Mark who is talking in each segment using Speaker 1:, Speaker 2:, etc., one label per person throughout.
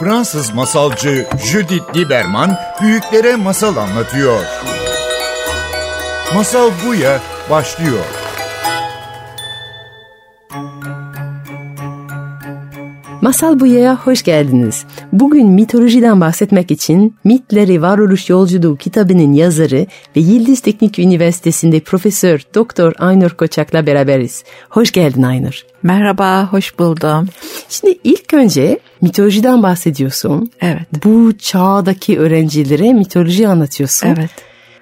Speaker 1: Fransız masalcı Judith Lieberman büyüklere masal anlatıyor. Masal Buya başlıyor.
Speaker 2: Masal Buya'ya hoş geldiniz. Bugün mitolojiden bahsetmek için Mitleri Varoluş Yolculuğu kitabının yazarı ve Yıldız Teknik Üniversitesi'nde Profesör Doktor Aynur Koçak'la beraberiz. Hoş geldin Aynur.
Speaker 3: Merhaba, hoş buldum.
Speaker 2: Şimdi ilk önce mitolojiden bahsediyorsun.
Speaker 3: Evet.
Speaker 2: Bu çağdaki öğrencilere mitoloji anlatıyorsun.
Speaker 3: Evet.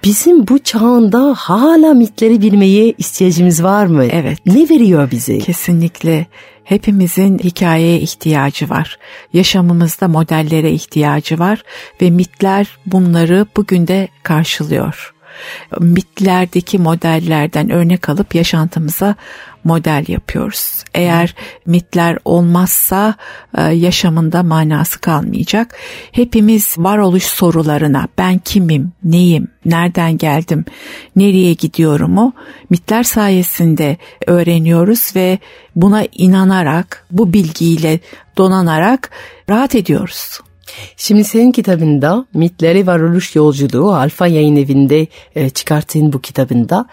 Speaker 2: Bizim bu çağında hala mitleri bilmeye ihtiyacımız var mı?
Speaker 3: Evet.
Speaker 2: Ne veriyor bize?
Speaker 3: Kesinlikle hepimizin hikayeye ihtiyacı var. Yaşamımızda modellere ihtiyacı var ve mitler bunları bugün de karşılıyor. Mitlerdeki modellerden örnek alıp yaşantımıza model yapıyoruz. Eğer mitler olmazsa e, yaşamında manası kalmayacak. Hepimiz varoluş sorularına ben kimim, neyim, nereden geldim, nereye gidiyorumu mitler sayesinde öğreniyoruz ve buna inanarak, bu bilgiyle donanarak rahat ediyoruz.
Speaker 2: Şimdi senin kitabında Mitleri Varoluş Yolculuğu Alfa Yayın Evi'nde e, çıkarttığın bu kitabında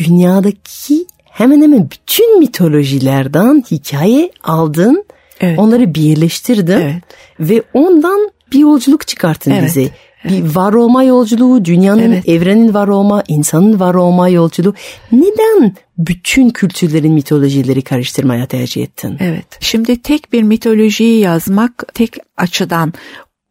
Speaker 2: dünyadaki hemen hemen bütün mitolojilerden hikaye aldın, evet. onları birleştirdin evet. ve ondan bir yolculuk çıkarttın evet. bize. Bir var olma yolculuğu, dünyanın, evet. evrenin var olma, insanın var olma yolculuğu. Neden bütün kültürlerin mitolojileri karıştırmaya tercih ettin?
Speaker 3: Evet. Şimdi tek bir mitolojiyi yazmak tek açıdan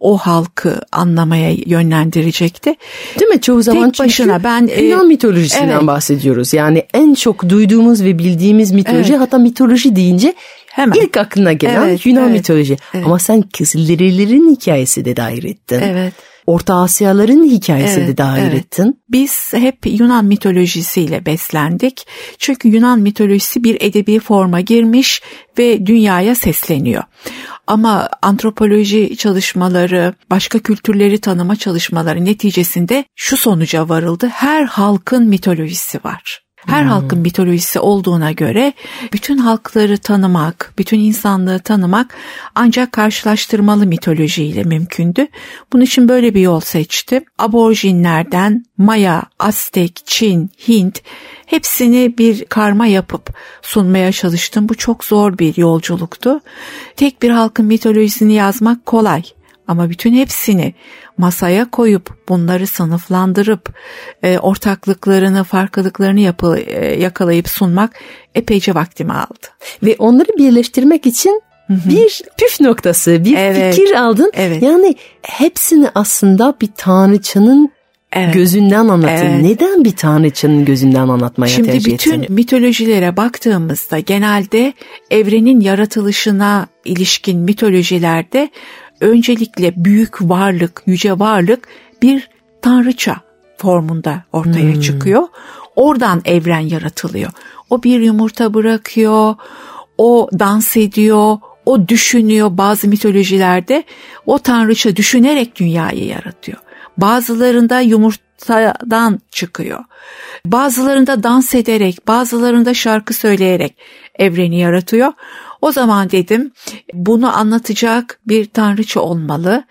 Speaker 3: o halkı anlamaya yönlendirecekti.
Speaker 2: Değil mi? Çoğu zaman Tek başına ben e, Yunan mitolojisinden evet. bahsediyoruz. Yani en çok duyduğumuz ve bildiğimiz mitoloji evet. hatta mitoloji deyince Hemen. ilk aklına gelen evet, Yunan evet, mitoloji. Evet. Ama sen Kızılderililerin hikayesi de dair ettin.
Speaker 3: Evet.
Speaker 2: Orta Asyaların hikayesi evet, de dahil evet. ettin.
Speaker 3: Biz hep Yunan mitolojisiyle beslendik. Çünkü Yunan mitolojisi bir edebi forma girmiş ve dünyaya sesleniyor. Ama antropoloji çalışmaları, başka kültürleri tanıma çalışmaları neticesinde şu sonuca varıldı. Her halkın mitolojisi var. Her hmm. halkın mitolojisi olduğuna göre bütün halkları tanımak, bütün insanlığı tanımak ancak karşılaştırmalı mitolojiyle mümkündü. Bunun için böyle bir yol seçtim. Aborjinlerden Maya, Aztek, Çin, Hint hepsini bir karma yapıp sunmaya çalıştım. Bu çok zor bir yolculuktu. Tek bir halkın mitolojisini yazmak kolay. Ama bütün hepsini masaya koyup bunları sınıflandırıp e, ortaklıklarını, farklılıklarını yapı, e, yakalayıp sunmak epeyce vaktimi aldı.
Speaker 2: Ve onları birleştirmek için bir püf noktası, bir evet, fikir aldın. Evet. Yani hepsini aslında bir tanrıçanın Evet. Gözünden anlatın. Evet. Neden bir tanrıçanın gözünden anlatmaya
Speaker 3: Şimdi
Speaker 2: tercih
Speaker 3: ettin? Şimdi bütün mitolojilere baktığımızda genelde evrenin yaratılışına ilişkin mitolojilerde öncelikle büyük varlık, yüce varlık bir tanrıça formunda ortaya hmm. çıkıyor. Oradan evren yaratılıyor. O bir yumurta bırakıyor, o dans ediyor, o düşünüyor bazı mitolojilerde. O tanrıça düşünerek dünyayı yaratıyor. Bazılarında yumurtadan çıkıyor. Bazılarında dans ederek, bazılarında şarkı söyleyerek evreni yaratıyor. O zaman dedim bunu anlatacak bir tanrıça olmalı.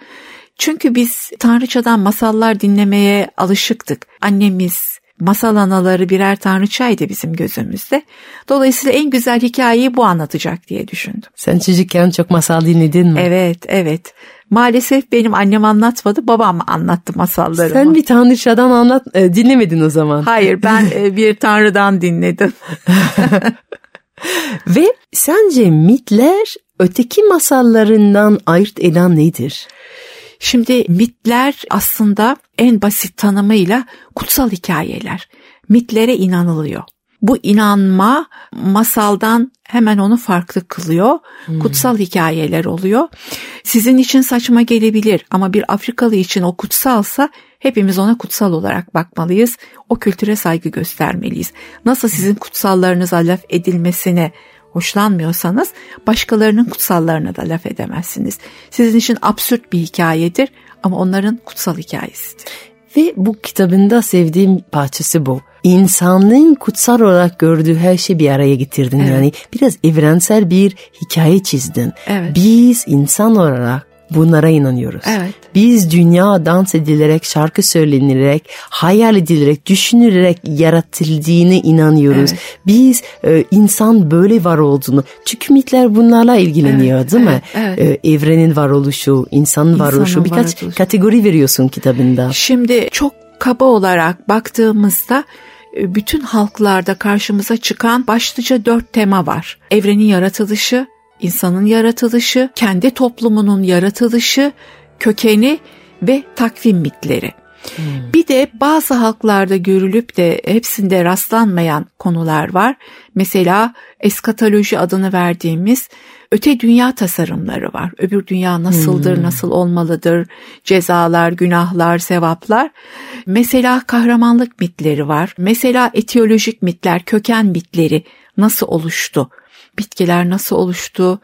Speaker 3: Çünkü biz tanrıçadan masallar dinlemeye alışıktık. Annemiz, masal anaları birer tanrıçaydı bizim gözümüzde. Dolayısıyla en güzel hikayeyi bu anlatacak diye düşündüm.
Speaker 2: Sen çocukken çok masal dinledin mi?
Speaker 3: Evet, evet. Maalesef benim annem anlatmadı, babam anlattı masallarımı.
Speaker 2: Sen bir tanrıçadan anlat, e, dinlemedin o zaman.
Speaker 3: Hayır, ben e, bir tanrıdan dinledim.
Speaker 2: Ve sence mitler öteki masallarından ayırt eden nedir?
Speaker 3: Şimdi mitler aslında en basit tanımıyla kutsal hikayeler. Mitlere inanılıyor. Bu inanma masaldan hemen onu farklı kılıyor. Hmm. Kutsal hikayeler oluyor. Sizin için saçma gelebilir ama bir Afrikalı için o kutsalsa hepimiz ona kutsal olarak bakmalıyız. O kültüre saygı göstermeliyiz. Nasıl sizin kutsallarınıza laf edilmesine hoşlanmıyorsanız başkalarının kutsallarına da laf edemezsiniz. Sizin için absürt bir hikayedir ama onların kutsal hikayesidir.
Speaker 2: Ve bu kitabında sevdiğim parçası bu. İnsanlığın kutsal olarak gördüğü her şeyi bir araya getirdin. Evet. Yani biraz evrensel bir hikaye çizdin. Evet. Biz insan olarak bunlara inanıyoruz.
Speaker 3: Evet.
Speaker 2: Biz dünya dans edilerek, şarkı söylenilerek, hayal edilerek, düşünülerek yaratıldığını inanıyoruz.
Speaker 3: Evet.
Speaker 2: Biz e, insan böyle var olduğunu. Çünkü mitler bunlarla ilgileniyor
Speaker 3: Evet,
Speaker 2: değil mi?
Speaker 3: evet,
Speaker 2: E, evrenin varoluşu, insanın varoluşu. Birkaç
Speaker 3: varoluşu.
Speaker 2: kategori veriyorsun kitabında.
Speaker 3: Şimdi çok kaba olarak baktığımızda e, bütün halklarda karşımıza çıkan başlıca dört tema var. Evrenin yaratılışı, insanın yaratılışı, kendi toplumunun yaratılışı, kökeni ve takvim mitleri. Bir de bazı halklarda görülüp de hepsinde rastlanmayan konular var. Mesela eskatoloji adını verdiğimiz öte dünya tasarımları var. Öbür dünya nasıldır, nasıl olmalıdır, cezalar, günahlar, sevaplar. Mesela kahramanlık mitleri var. Mesela etiyolojik mitler, köken mitleri nasıl oluştu? Bitkiler nasıl oluştu?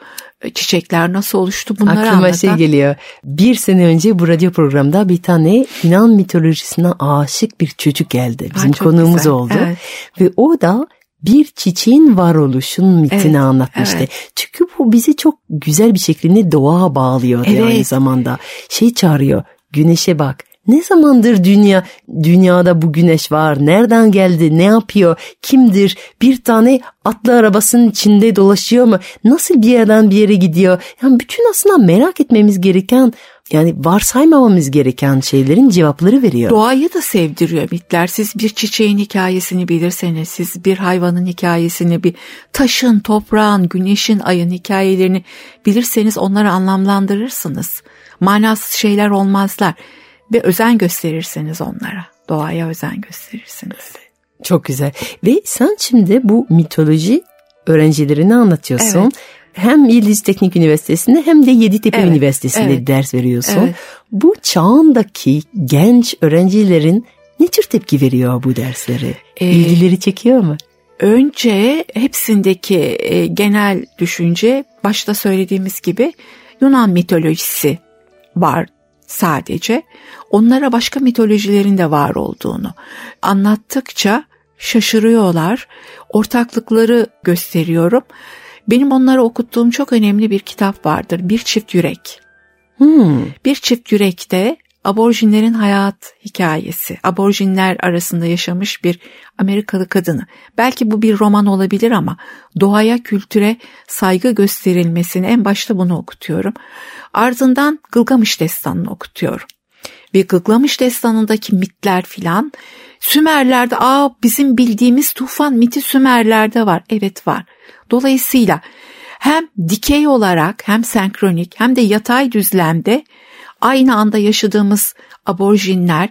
Speaker 3: Çiçekler nasıl oluştu? Bunları
Speaker 2: Aklıma
Speaker 3: anlatan.
Speaker 2: şey geliyor. Bir sene önce bu radyo programda bir tane Yunan mitolojisine aşık bir çocuk geldi. Bizim
Speaker 3: çok
Speaker 2: konuğumuz
Speaker 3: güzel.
Speaker 2: oldu.
Speaker 3: Evet.
Speaker 2: Ve o da bir çiçeğin varoluşun mitini
Speaker 3: Evet,
Speaker 2: anlatmıştı.
Speaker 3: evet.
Speaker 2: Çünkü bu bizi çok güzel bir şekilde doğa bağlıyor
Speaker 3: Evet.
Speaker 2: aynı zamanda. Şey çağırıyor. Güneşe bak. Ne zamandır dünya dünyada bu güneş var? Nereden geldi? Ne yapıyor? Kimdir? Bir tane atlı arabasının içinde dolaşıyor mu? Nasıl bir yerden bir yere gidiyor? Yani bütün aslında merak etmemiz gereken yani varsaymamamız gereken şeylerin cevapları veriyor.
Speaker 3: Doğayı da sevdiriyor mitler. Siz bir çiçeğin hikayesini bilirseniz, siz bir hayvanın hikayesini, bir taşın, toprağın, güneşin, ayın hikayelerini bilirseniz onları anlamlandırırsınız. Manasız şeyler olmazlar ve özen gösterirseniz onlara. Doğaya özen gösterirsiniz.
Speaker 2: Çok güzel. Ve sen şimdi bu mitoloji öğrencilerine anlatıyorsun.
Speaker 3: Evet.
Speaker 2: Hem Yıldız Teknik Üniversitesi'nde hem de Yeditepe
Speaker 3: Evet,
Speaker 2: Üniversitesi'nde
Speaker 3: evet.
Speaker 2: ders veriyorsun.
Speaker 3: Evet.
Speaker 2: Bu çağındaki genç öğrencilerin ne tür tepki veriyor bu dersleri?
Speaker 3: Ee,
Speaker 2: İlgileri çekiyor mu?
Speaker 3: Önce hepsindeki e, genel düşünce başta söylediğimiz gibi Yunan mitolojisi var sadece. Onlara başka mitolojilerin de var olduğunu anlattıkça şaşırıyorlar. Ortaklıkları gösteriyorum. Benim onlara okuttuğum çok önemli bir kitap vardır. Bir Çift Yürek.
Speaker 2: Hmm.
Speaker 3: Bir Çift Yürek'te aborjinlerin hayat hikayesi, aborjinler arasında yaşamış bir Amerikalı kadını. Belki bu bir roman olabilir ama doğaya, kültüre saygı gösterilmesini en başta bunu okutuyorum. Ardından Gılgamış Destanı'nı okutuyorum. Ve Gılgamış Destanı'ndaki mitler filan Sümerler'de aa bizim bildiğimiz tufan miti Sümerler'de var. Evet var. Dolayısıyla hem dikey olarak hem senkronik hem de yatay düzlemde aynı anda yaşadığımız aborjinler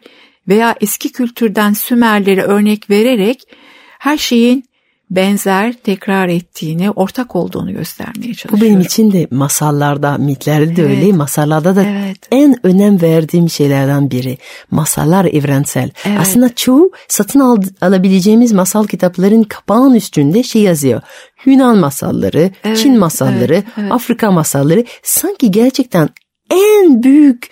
Speaker 3: veya eski kültürden Sümerlere örnek vererek her şeyin benzer tekrar ettiğini, ortak olduğunu göstermeye
Speaker 2: Bu
Speaker 3: çalışıyorum.
Speaker 2: benim için de masallarda, mitlerde de
Speaker 3: Evet.
Speaker 2: öyle, masallarda da
Speaker 3: Evet.
Speaker 2: en önem verdiğim şeylerden biri. Masallar evrensel.
Speaker 3: Evet.
Speaker 2: Aslında çoğu satın al, alabileceğimiz masal kitapların kapağın üstünde şey yazıyor. Yunan masalları,
Speaker 3: Evet,
Speaker 2: Çin masalları,
Speaker 3: evet, evet.
Speaker 2: Afrika masalları. Sanki gerçekten en büyük,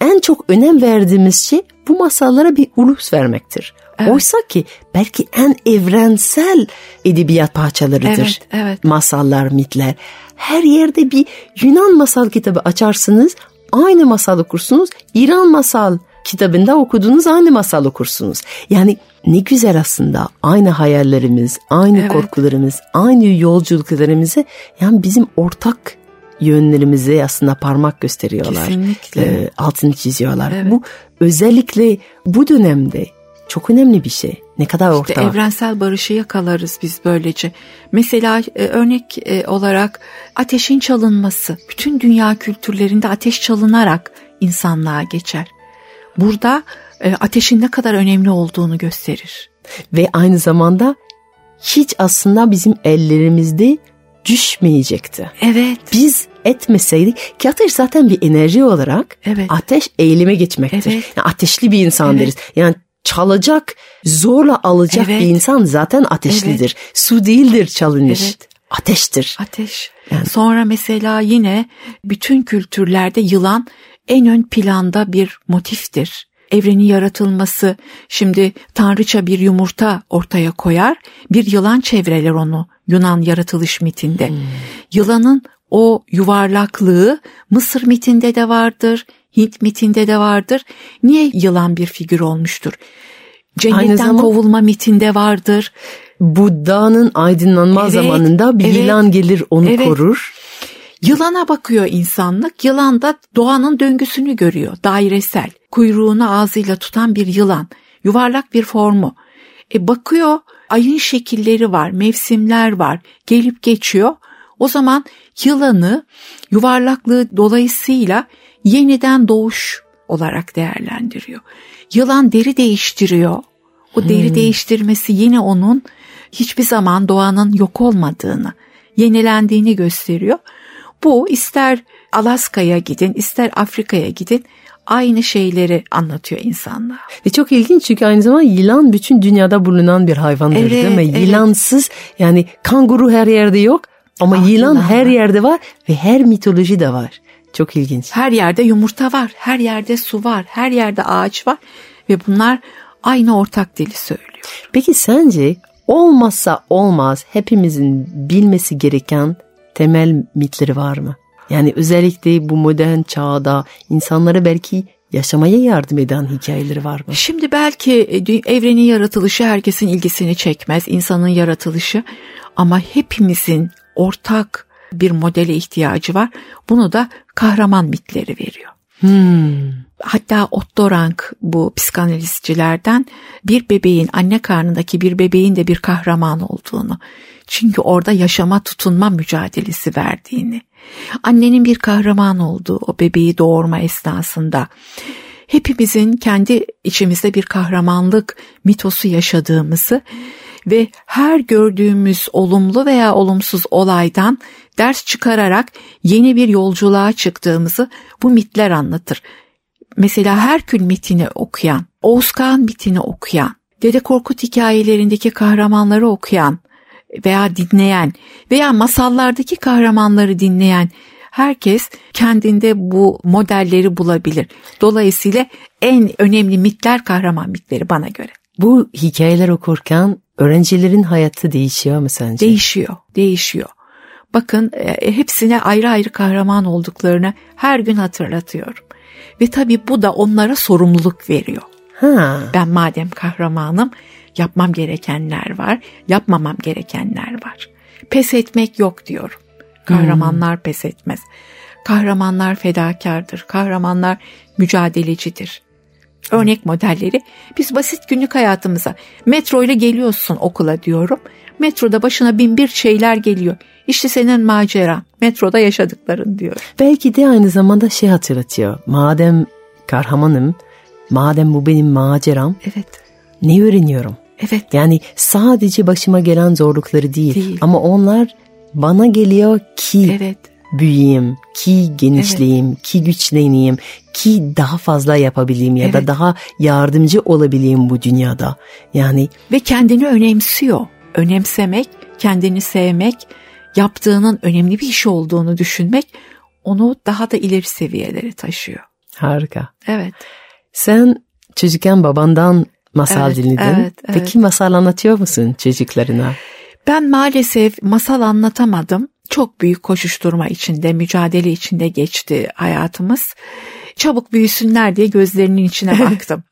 Speaker 2: en çok önem verdiğimiz şey bu masallara bir ulus vermektir.
Speaker 3: Evet.
Speaker 2: Oysa ki belki en evrensel edebiyat parçalarıdır
Speaker 3: Evet, evet.
Speaker 2: masallar, mitler. Her yerde bir Yunan masal kitabı açarsınız, aynı masal okursunuz. İran masal kitabında okuduğunuz aynı masal okursunuz. Yani ne güzel aslında aynı hayallerimiz, aynı
Speaker 3: Evet.
Speaker 2: korkularımız, aynı yolculuklarımızı yani bizim ortak yönlerimize aslında parmak gösteriyorlar.
Speaker 3: Kesinlikle.
Speaker 2: Ee, altını çiziyorlar.
Speaker 3: Evet.
Speaker 2: Bu özellikle bu dönemde çok önemli bir şey. Ne kadar
Speaker 3: İşte
Speaker 2: ortak.
Speaker 3: evrensel barışı yakalarız biz böylece. Mesela e, örnek e, olarak ateşin çalınması. Bütün dünya kültürlerinde ateş çalınarak insanlığa geçer. Burada e, ateşin ne kadar önemli olduğunu gösterir.
Speaker 2: ve aynı zamanda hiç aslında bizim ellerimizde düşmeyecekti.
Speaker 3: Evet.
Speaker 2: Biz etmeseydik ki ateş zaten bir enerji olarak
Speaker 3: Evet.
Speaker 2: ateş eğilime geçmektir.
Speaker 3: Evet.
Speaker 2: Yani ateşli bir insan
Speaker 3: Evet.
Speaker 2: deriz. Yani çalacak, zorla alacak
Speaker 3: Evet.
Speaker 2: bir insan zaten ateşlidir. Su değildir çalınış.
Speaker 3: Evet.
Speaker 2: Ateştir.
Speaker 3: Ateş. Sonra mesela yine bütün kültürlerde yılan en ön planda bir motiftir. Evrenin yaratılması şimdi tanrıça bir yumurta ortaya koyar bir yılan çevreler onu Yunan yaratılış mitinde. Yılanın o yuvarlaklığı Mısır mitinde de vardır, Hint mitinde de vardır. Niye yılan bir figür olmuştur? Cennetten zaman, kovulma mitinde vardır.
Speaker 2: Buddha'nın aydınlanma evet, zamanında bir evet, yılan gelir onu evet. korur.
Speaker 3: Yılana bakıyor insanlık. Yılan da doğanın döngüsünü görüyor. Dairesel. Kuyruğunu ağzıyla tutan bir yılan. Yuvarlak bir formu. E bakıyor ayın şekilleri var, mevsimler var. Gelip geçiyor. O zaman yılanı yuvarlaklığı dolayısıyla yeniden doğuş olarak değerlendiriyor. Yılan deri değiştiriyor. O deri hmm. değiştirmesi yine onun hiçbir zaman doğanın yok olmadığını, yenilendiğini gösteriyor. Bu ister Alaska'ya gidin, ister Afrika'ya gidin aynı şeyleri anlatıyor insanlığa.
Speaker 2: Ve çok ilginç çünkü aynı zamanda yılan bütün dünyada bulunan bir hayvandır evet, değil mi? Evet. Yılansız yani kanguru her yerde yok ama ah, yılan, yılan her yerde var ve her mitoloji de var. Çok ilginç.
Speaker 3: Her yerde yumurta var, her yerde su var, her yerde ağaç var ve bunlar aynı ortak dili söylüyor.
Speaker 2: Peki sence olmazsa olmaz hepimizin bilmesi gereken temel mitleri var mı? Yani özellikle bu modern çağda insanlara belki yaşamaya yardım eden hikayeleri var mı?
Speaker 3: Şimdi belki e, evrenin yaratılışı herkesin ilgisini çekmez, insanın yaratılışı ama hepimizin ortak bir modele ihtiyacı var. Bunu da kahraman mitleri veriyor. Hmm. Hatta Otto Rank bu psikanalistçilerden bir bebeğin anne karnındaki bir bebeğin de bir kahraman olduğunu çünkü orada yaşama tutunma mücadelesi verdiğini annenin bir kahraman olduğu o bebeği doğurma esnasında hepimizin kendi içimizde bir kahramanlık mitosu yaşadığımızı ve her gördüğümüz olumlu veya olumsuz olaydan ders çıkararak yeni bir yolculuğa çıktığımızı bu mitler anlatır. Mesela Herkül mitini okuyan, Oğuz Kağan mitini okuyan, Dede Korkut hikayelerindeki kahramanları okuyan veya dinleyen veya masallardaki kahramanları dinleyen herkes kendinde bu modelleri bulabilir. Dolayısıyla en önemli mitler kahraman mitleri bana göre.
Speaker 2: Bu hikayeler okurken öğrencilerin hayatı değişiyor mu sence?
Speaker 3: Değişiyor, değişiyor. Bakın e, hepsine ayrı ayrı kahraman olduklarını her gün hatırlatıyorum. Ve tabii bu da onlara sorumluluk veriyor. Ha. Ben madem kahramanım yapmam gerekenler var, yapmamam gerekenler var. Pes etmek yok diyorum. Kahramanlar hmm. pes etmez. Kahramanlar fedakardır. Kahramanlar mücadelecidir. Örnek modelleri biz basit günlük hayatımıza metro ile geliyorsun okula diyorum. Metroda başına bin bir şeyler geliyor. İşte senin maceran. Metroda yaşadıkların diyor.
Speaker 2: Belki de aynı zamanda şey hatırlatıyor. Madem kahramanım, madem bu benim maceram. Evet. Ne öğreniyorum? Evet. Yani sadece başıma gelen zorlukları değil, değil. ama onlar bana geliyor ki evet. büyüyeyim, ki genişleyeyim, evet. ki güçleneyim, ki daha fazla yapabileyim ya evet. da daha yardımcı olabileyim bu dünyada. Yani
Speaker 3: ve kendini önemsiyor. Önemsemek, kendini sevmek, yaptığının önemli bir iş olduğunu düşünmek onu daha da ileri seviyelere taşıyor.
Speaker 2: Harika.
Speaker 3: Evet.
Speaker 2: Sen çocukken babandan masal evet, dinledin. Evet, evet. Peki masal anlatıyor musun çocuklarına?
Speaker 3: Ben maalesef masal anlatamadım. Çok büyük koşuşturma içinde, mücadele içinde geçti hayatımız. Çabuk büyüsünler diye gözlerinin içine baktım.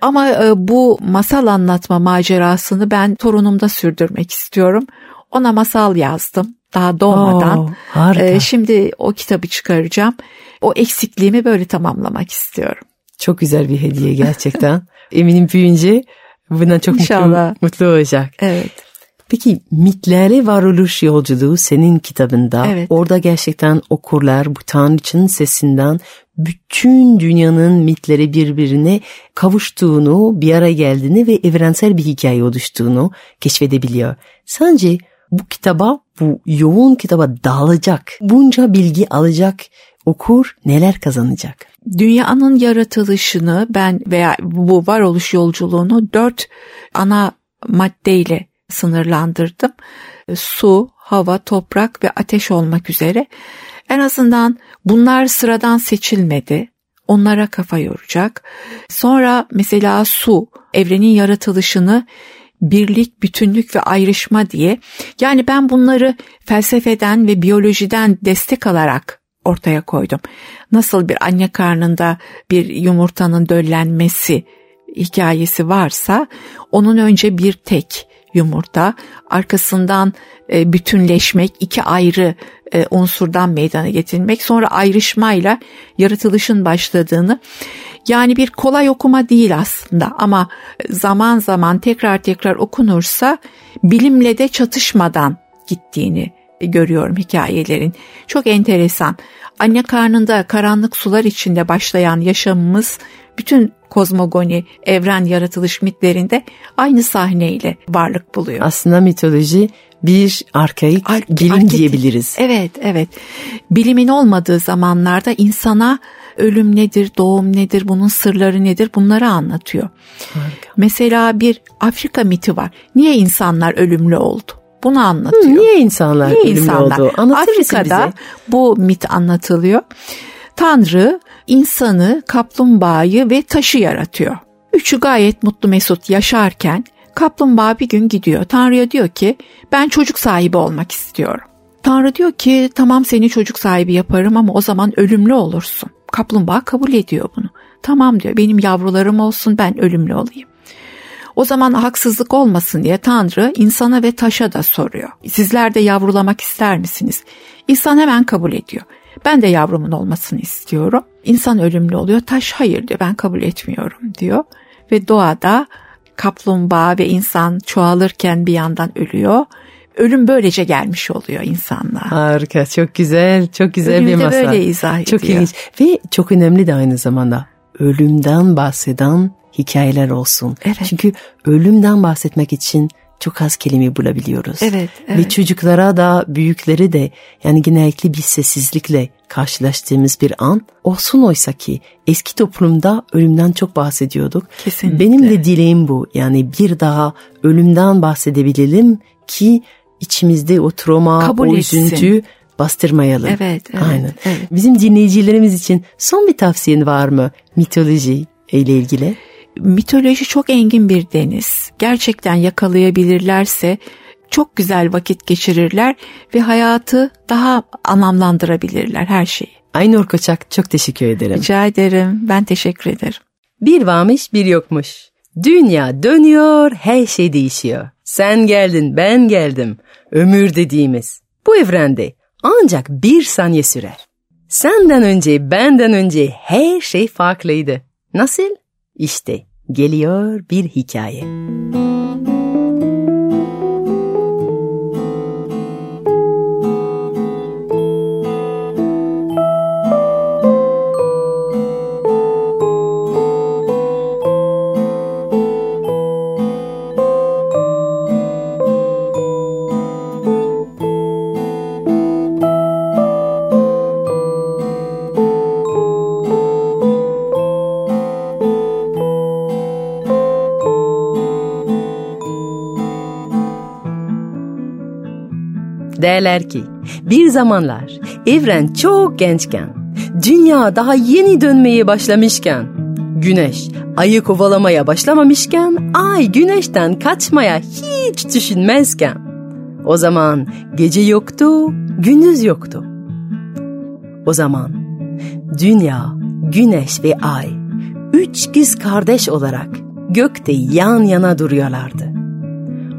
Speaker 3: Ama e, bu masal anlatma macerasını ben torunumda sürdürmek istiyorum. Ona masal yazdım daha doğmadan. Oo, harika. E, şimdi o kitabı çıkaracağım. O eksikliğimi böyle tamamlamak istiyorum.
Speaker 2: Çok güzel bir hediye gerçekten. Eminim büyüyünce bundan çok İnşallah. mutlu, mutlu olacak.
Speaker 3: Evet.
Speaker 2: Peki mitlerle varoluş yolculuğu senin kitabında. Evet. Orada gerçekten okurlar bu Tanrıçın sesinden bütün dünyanın mitleri birbirine kavuştuğunu, bir araya geldiğini ve evrensel bir hikaye oluştuğunu keşfedebiliyor. Sence bu kitaba, bu yoğun kitaba dağılacak, bunca bilgi alacak okur neler kazanacak?
Speaker 3: Dünyanın yaratılışını ben veya bu varoluş yolculuğunu dört ana maddeyle sınırlandırdım. Su, hava, toprak ve ateş olmak üzere. En azından bunlar sıradan seçilmedi. Onlara kafa yoracak. Sonra mesela su, evrenin yaratılışını birlik, bütünlük ve ayrışma diye. Yani ben bunları felsefeden ve biyolojiden destek alarak ortaya koydum. Nasıl bir anne karnında bir yumurtanın döllenmesi hikayesi varsa onun önce bir tek yumurta arkasından e, bütünleşmek iki ayrı e, unsurdan meydana getirilmek sonra ayrışmayla yaratılışın başladığını yani bir kolay okuma değil aslında ama zaman zaman tekrar tekrar okunursa bilimle de çatışmadan gittiğini görüyorum hikayelerin. Çok enteresan. Anne karnında karanlık sular içinde başlayan yaşamımız bütün kozmogoni, evren yaratılış mitlerinde aynı sahneyle varlık buluyor.
Speaker 2: Aslında mitoloji bir arkaik Ar- bilim arketip. diyebiliriz.
Speaker 3: Evet, evet. Bilimin olmadığı zamanlarda insana ölüm nedir, doğum nedir, bunun sırları nedir bunları anlatıyor. Harika. Mesela bir Afrika miti var. Niye insanlar ölümlü oldu? Bunu anlatıyor. Hı,
Speaker 2: niye insanlar niye insanlar? oldu?
Speaker 3: Anlatır Afrika'da bize? bu mit anlatılıyor. Tanrı insanı, kaplumbağayı ve taşı yaratıyor. Üçü gayet mutlu mesut yaşarken kaplumbağa bir gün gidiyor. Tanrı'ya diyor ki ben çocuk sahibi olmak istiyorum. Tanrı diyor ki tamam seni çocuk sahibi yaparım ama o zaman ölümlü olursun. Kaplumbağa kabul ediyor bunu. Tamam diyor benim yavrularım olsun ben ölümlü olayım. O zaman haksızlık olmasın diye Tanrı insana ve taşa da soruyor. Sizler de yavrulamak ister misiniz? İnsan hemen kabul ediyor. Ben de yavrumun olmasını istiyorum. İnsan ölümlü oluyor. Taş hayır diyor ben kabul etmiyorum diyor. Ve doğada kaplumbağa ve insan çoğalırken bir yandan ölüyor. Ölüm böylece gelmiş oluyor insanlığa.
Speaker 2: Harika, çok güzel, çok güzel Ölüm bir masal.
Speaker 3: böyle izah ediyor.
Speaker 2: Çok ilginç ve çok önemli de aynı zamanda. Ölümden bahseden hikayeler olsun. Evet. Çünkü ölümden bahsetmek için çok az kelime bulabiliyoruz.
Speaker 3: Evet, evet.
Speaker 2: Ve çocuklara da büyükleri de yani genellikle bir sessizlikle karşılaştığımız bir an olsun oysa ki eski toplumda ölümden çok bahsediyorduk.
Speaker 3: Kesinlikle.
Speaker 2: Benim de dileğim bu yani bir daha ölümden bahsedebilelim ki içimizde o trauma, Kabul o üzüntü bastırmayalım.
Speaker 3: Evet, evet. Aynen. Evet.
Speaker 2: Bizim dinleyicilerimiz için son bir tavsiyen var mı mitoloji ile ilgili?
Speaker 3: Mitoloji çok engin bir deniz. Gerçekten yakalayabilirlerse çok güzel vakit geçirirler ve hayatı daha anlamlandırabilirler her şeyi.
Speaker 2: Aynur Koçak çok teşekkür ederim.
Speaker 3: Rica ederim. Ben teşekkür ederim.
Speaker 2: Bir varmış bir yokmuş. Dünya dönüyor, her şey değişiyor. Sen geldin, ben geldim. Ömür dediğimiz. Bu evrende ancak bir saniye sürer. Senden önce, benden önce her şey farklıydı. Nasıl? İşte geliyor bir hikaye. Derler ki bir zamanlar evren çok gençken, dünya daha yeni dönmeye başlamışken, güneş ayı kovalamaya başlamamışken, ay güneşten kaçmaya hiç düşünmezken, o zaman gece yoktu, gündüz yoktu. O zaman dünya, güneş ve ay üç kız kardeş olarak gökte yan yana duruyorlardı.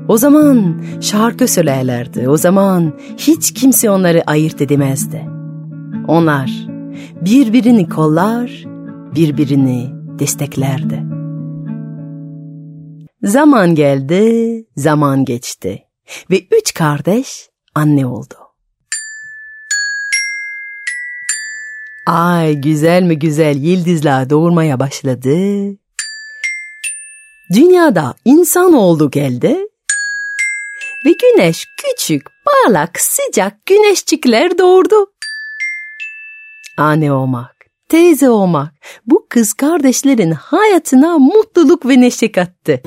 Speaker 2: O zaman şarkı söylerlerdi. O zaman hiç kimse onları ayırt edemezdi. Onlar birbirini kollar, birbirini desteklerdi. Zaman geldi, zaman geçti ve üç kardeş anne oldu. Ay güzel mi güzel yıldızlar doğurmaya başladı. Dünyada insan oldu geldi ve güneş küçük, parlak, sıcak güneşçikler doğurdu. Anne olmak, teyze olmak bu kız kardeşlerin hayatına mutluluk ve neşe kattı.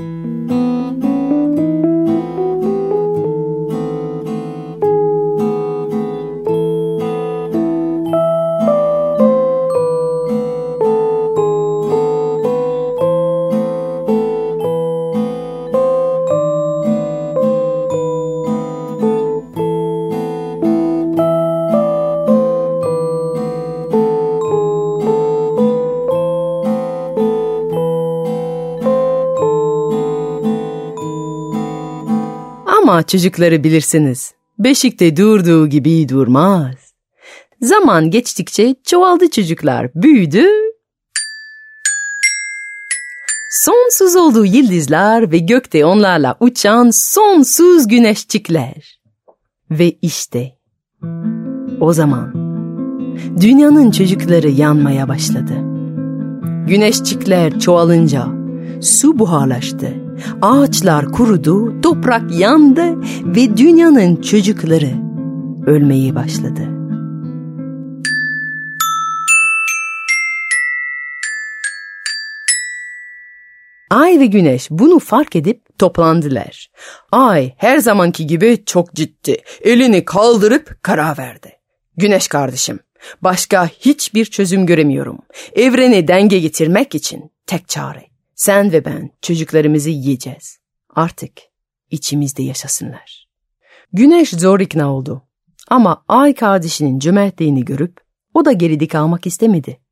Speaker 2: Ama çocukları bilirsiniz. Beşikte durduğu gibi durmaz. Zaman geçtikçe çoğaldı çocuklar, büyüdü. Sonsuz oldu yıldızlar ve gökte onlarla uçan sonsuz güneşçikler. Ve işte o zaman dünyanın çocukları yanmaya başladı. Güneşçikler çoğalınca su buharlaştı. Ağaçlar kurudu, toprak yandı ve dünyanın çocukları ölmeye başladı. Ay ve güneş bunu fark edip toplandılar. Ay her zamanki gibi çok ciddi. Elini kaldırıp karar verdi. Güneş kardeşim, başka hiçbir çözüm göremiyorum. Evreni denge getirmek için tek çare. Sen ve ben çocuklarımızı yiyeceğiz. Artık içimizde yaşasınlar. Güneş zor ikna oldu. Ama Ay kardeşinin cömertliğini görüp o da geride kalmak istemedi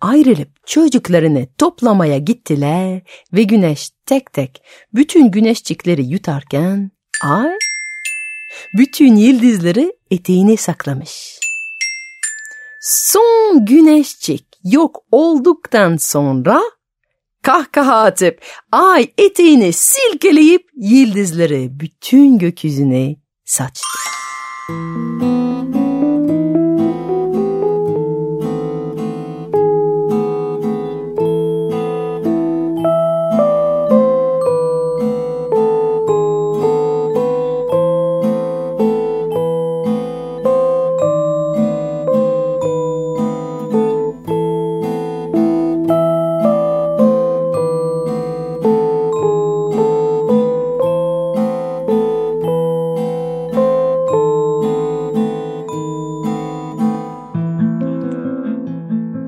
Speaker 2: ayrılıp çocuklarını toplamaya gittiler ve güneş tek tek bütün güneşçikleri yutarken ay bütün yıldızları eteğine saklamış. Son güneşçik yok olduktan sonra kahkaha atıp ay eteğini silkeleyip yıldızları bütün gökyüzüne saçtı.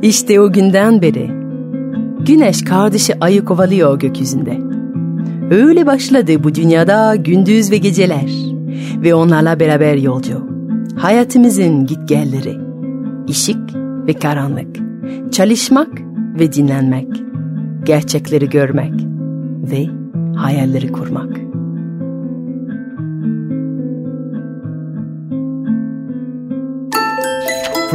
Speaker 2: İşte o günden beri güneş kardeşi ayı kovalıyor gökyüzünde. Öyle başladı bu dünyada gündüz ve geceler ve onlarla beraber yolcu. Hayatımızın gitgelleri, ışık ve karanlık, çalışmak ve dinlenmek, gerçekleri görmek ve hayalleri kurmak.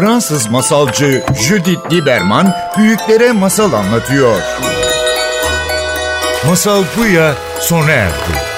Speaker 1: Fransız masalcı Judith Lieberman büyüklere masal anlatıyor. Masal Buya sona erdi.